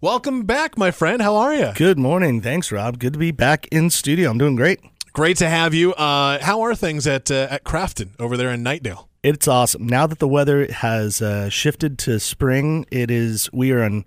Welcome back, my friend. How are you? Good morning. Thanks, Rob. Good to be back in studio. I'm doing great. Great to have you. Uh, how are things at uh, at Craften over there in Knightdale? It's awesome. Now that the weather has uh, shifted to spring, it is we are on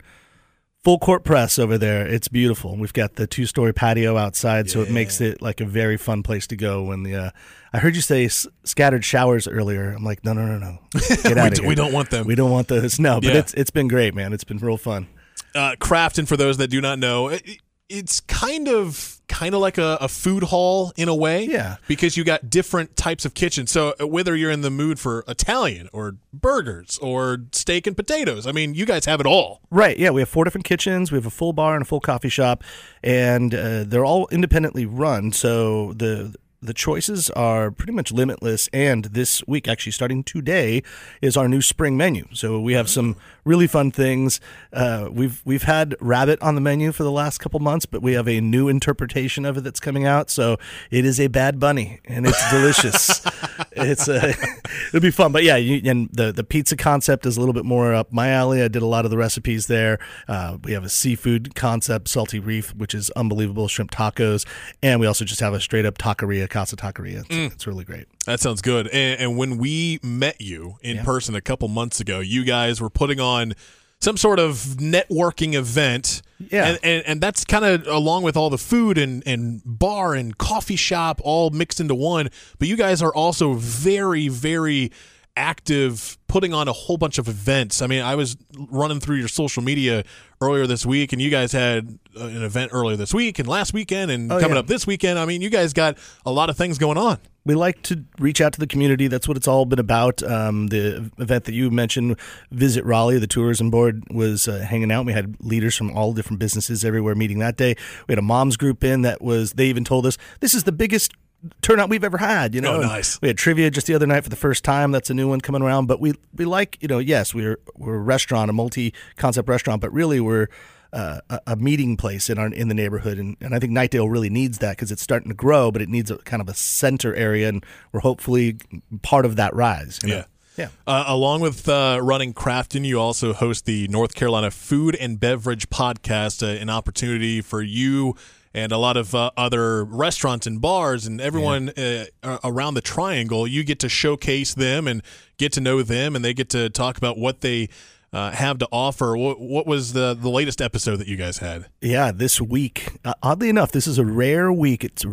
full court press over there. It's beautiful. We've got the two story patio outside, so it makes it like a very fun place to go. When the uh, I heard you say s- scattered showers earlier. I'm like, no, no, no, no. Get We out of d- here. we don't want them. We don't want those. No, but Yeah. it's it's been great, man. It's been real fun. Uh, Craften, for those that do not know, it, it's kind of kind of like a, a food hall in a way. Yeah. Because you got different types of kitchens. So uh, whether you're in the mood for Italian or burgers or steak and potatoes, I mean, you guys have it all. Right. Yeah, we have four different kitchens. We have a full bar and a full coffee shop, and uh, they're all independently run. So the the choices are pretty much limitless. And this week, actually starting today, is our new spring menu. So we have some really fun things. Uh, we've we've had rabbit on the menu for the last couple months, but we have a new interpretation of it that's coming out. So it is a bad bunny, and it's delicious. it's uh, it'll be fun. But yeah, you, and the the pizza concept is a little bit more up my alley. I did a lot of the recipes there. Uh, we have a seafood concept, salty reef, which is unbelievable, shrimp tacos, and we also just have a straight up taqueria, casa taqueria. It's, it's really great. That sounds good. And, and when we met you in person a couple months ago, you guys were putting on some sort of networking event. Yeah. And, and, and that's kind of along with all the food and, and bar and coffee shop all mixed into one. But you guys are also very, very active putting on a whole bunch of events. I mean, I was running through your social media earlier this week, and you guys had uh, an event earlier this week and last weekend and coming yeah. up this weekend. I mean, you guys got a lot of things going on. we like to reach out to the community. That's what it's all been about. Um, the event that you mentioned, Visit Raleigh, the tourism board was uh, hanging out. We had leaders from all different businesses everywhere meeting that day. We had a moms group in that was, they even told us, this is the biggest turnout we've ever had, you know. Oh, nice. We had trivia just the other night for the first time. That's a new one coming around. But we, we like, you know, yes, we're, we're a restaurant, a multi concept restaurant, but really we're, uh, a, a meeting place in our in the neighborhood, and, and I think Knightdale really needs that because it's starting to grow, but it needs a kind of a center area, and we're hopefully part of that rise. you know? Yeah. yeah. Uh, along with uh, running Craften, you also host the North Carolina Food and Beverage Podcast, uh, an opportunity for you and a lot of uh, other restaurants and bars and everyone uh, around the triangle. You get to showcase them and get to know them, and they get to talk about what they uh, have to offer. What, what was the, the latest episode that you guys had? Yeah, this week, uh, oddly enough, this is a rare week. It's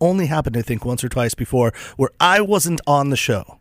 only happened, I think, once or twice before where I wasn't on the show.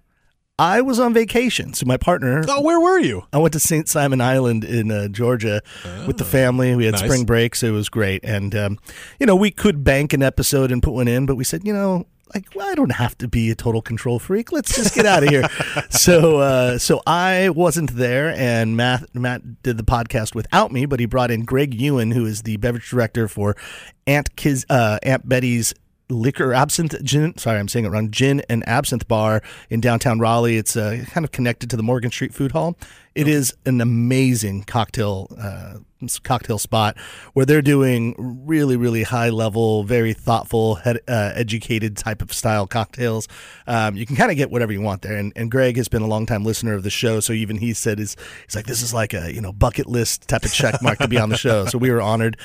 I was on vacation, so my partner. Oh, where were you? I went to St. Simon Island in uh, Georgia with the family. We had nice. spring break, so it was great. And um, you know, we could bank an episode and put one in, but we said, you know, like well, I don't have to be a total control freak. Let's just get out of here. so, uh, so I wasn't there, and Matt Matt did the podcast without me, but he brought in Greg Ewan, who is the beverage director for Aunt Kiz, uh, Aunt Betty's liquor absinthe gin sorry i'm saying it wrong gin and absinthe bar in downtown raleigh. It's uh, kind of connected to the morgan street food hall. It is an amazing cocktail uh, cocktail spot where they're doing really really high level very thoughtful head, uh, educated type of style cocktails. Um, you can kind of get whatever you want there. And, and greg has been a long time listener of the show so even he said is he's like this is like a you know bucket list type of check mark to be on the show. So we were honored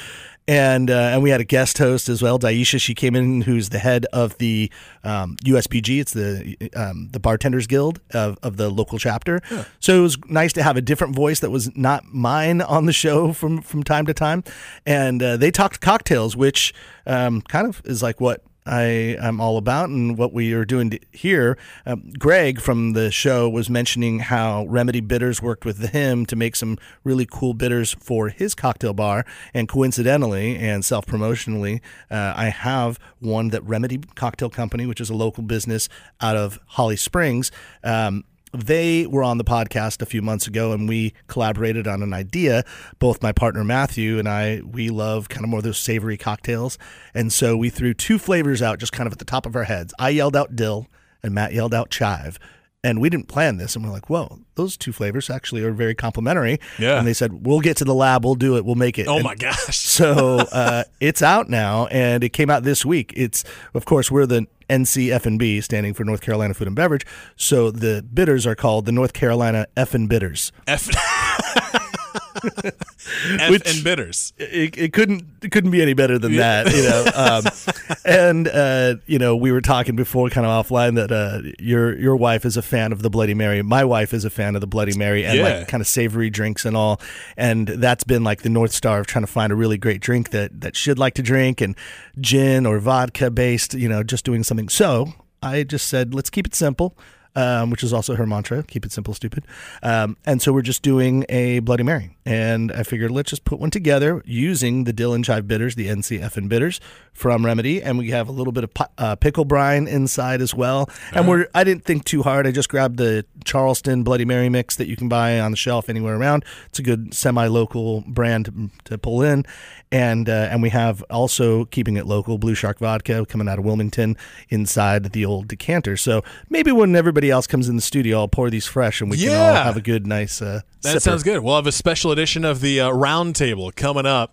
and uh, and we had a guest host as well, Daisha. She came in, who's the head of the um, USBG. It's the um, the Bartenders Guild of, of the local chapter. So it was nice to have a different voice that was not mine on the show from from time to time. And uh, they talked cocktails, which um, kind of is like what I am all about and what we are doing here. Um, Greg from the show was mentioning how Remedy Bitters worked with him to make some really cool bitters for his cocktail bar. And coincidentally and self promotionally, uh, I have one that Remedy Cocktail Company, which is a local business out of Holly Springs. Um, they were on the podcast a few months ago and we collaborated on an idea. Both my partner matthew and i we love kind of more of those savory cocktails. And so we threw two flavors out just kind of at the top of our heads. I yelled out dill and matt yelled out chive. And we didn't plan this and we're like whoa those two flavors actually are very complementary. Yeah. and they said we'll get to the lab. We'll do it. We'll make it. Oh And my gosh. so uh, it's out now, and it came out this week. It's of course we're the NCF&B, standing for North Carolina Food and Beverage. So the bitters are called the North Carolina F and Bitters. F- Which- and bitters. it, it couldn't it couldn't be any better than that, you know. Um, and uh, you know, we were talking before, kind of offline, that uh, your your wife is a fan of the Bloody Mary. My wife is a fan of the Bloody Mary and Yeah. like kind of savory drinks and all. And that's been like the north star of trying to find a really great drink that that she'd like to drink and gin or vodka based, you know, just doing something. So I just said, let's keep it simple. Um, which is also her mantra: "Keep it simple, stupid." Um, and so we're just doing a Bloody Mary, and I figured let's just put one together using the Dill and Chive bitters, the NCF and bitters from Remedy, and we have a little bit of uh, pickle brine inside as well. And we're I didn't think too hard. I just grabbed the Charleston Bloody Mary mix that you can buy on the shelf anywhere around. It's a good semi-local brand to, pull in, and uh, and we have also keeping it local Blue Shark vodka coming out of Wilmington inside the old decanter. So maybe when everybody else comes in the studio, I'll pour these fresh, and we can all have a good, nice. Uh, That sipper. sounds good. We'll have a special edition of the uh, round table coming up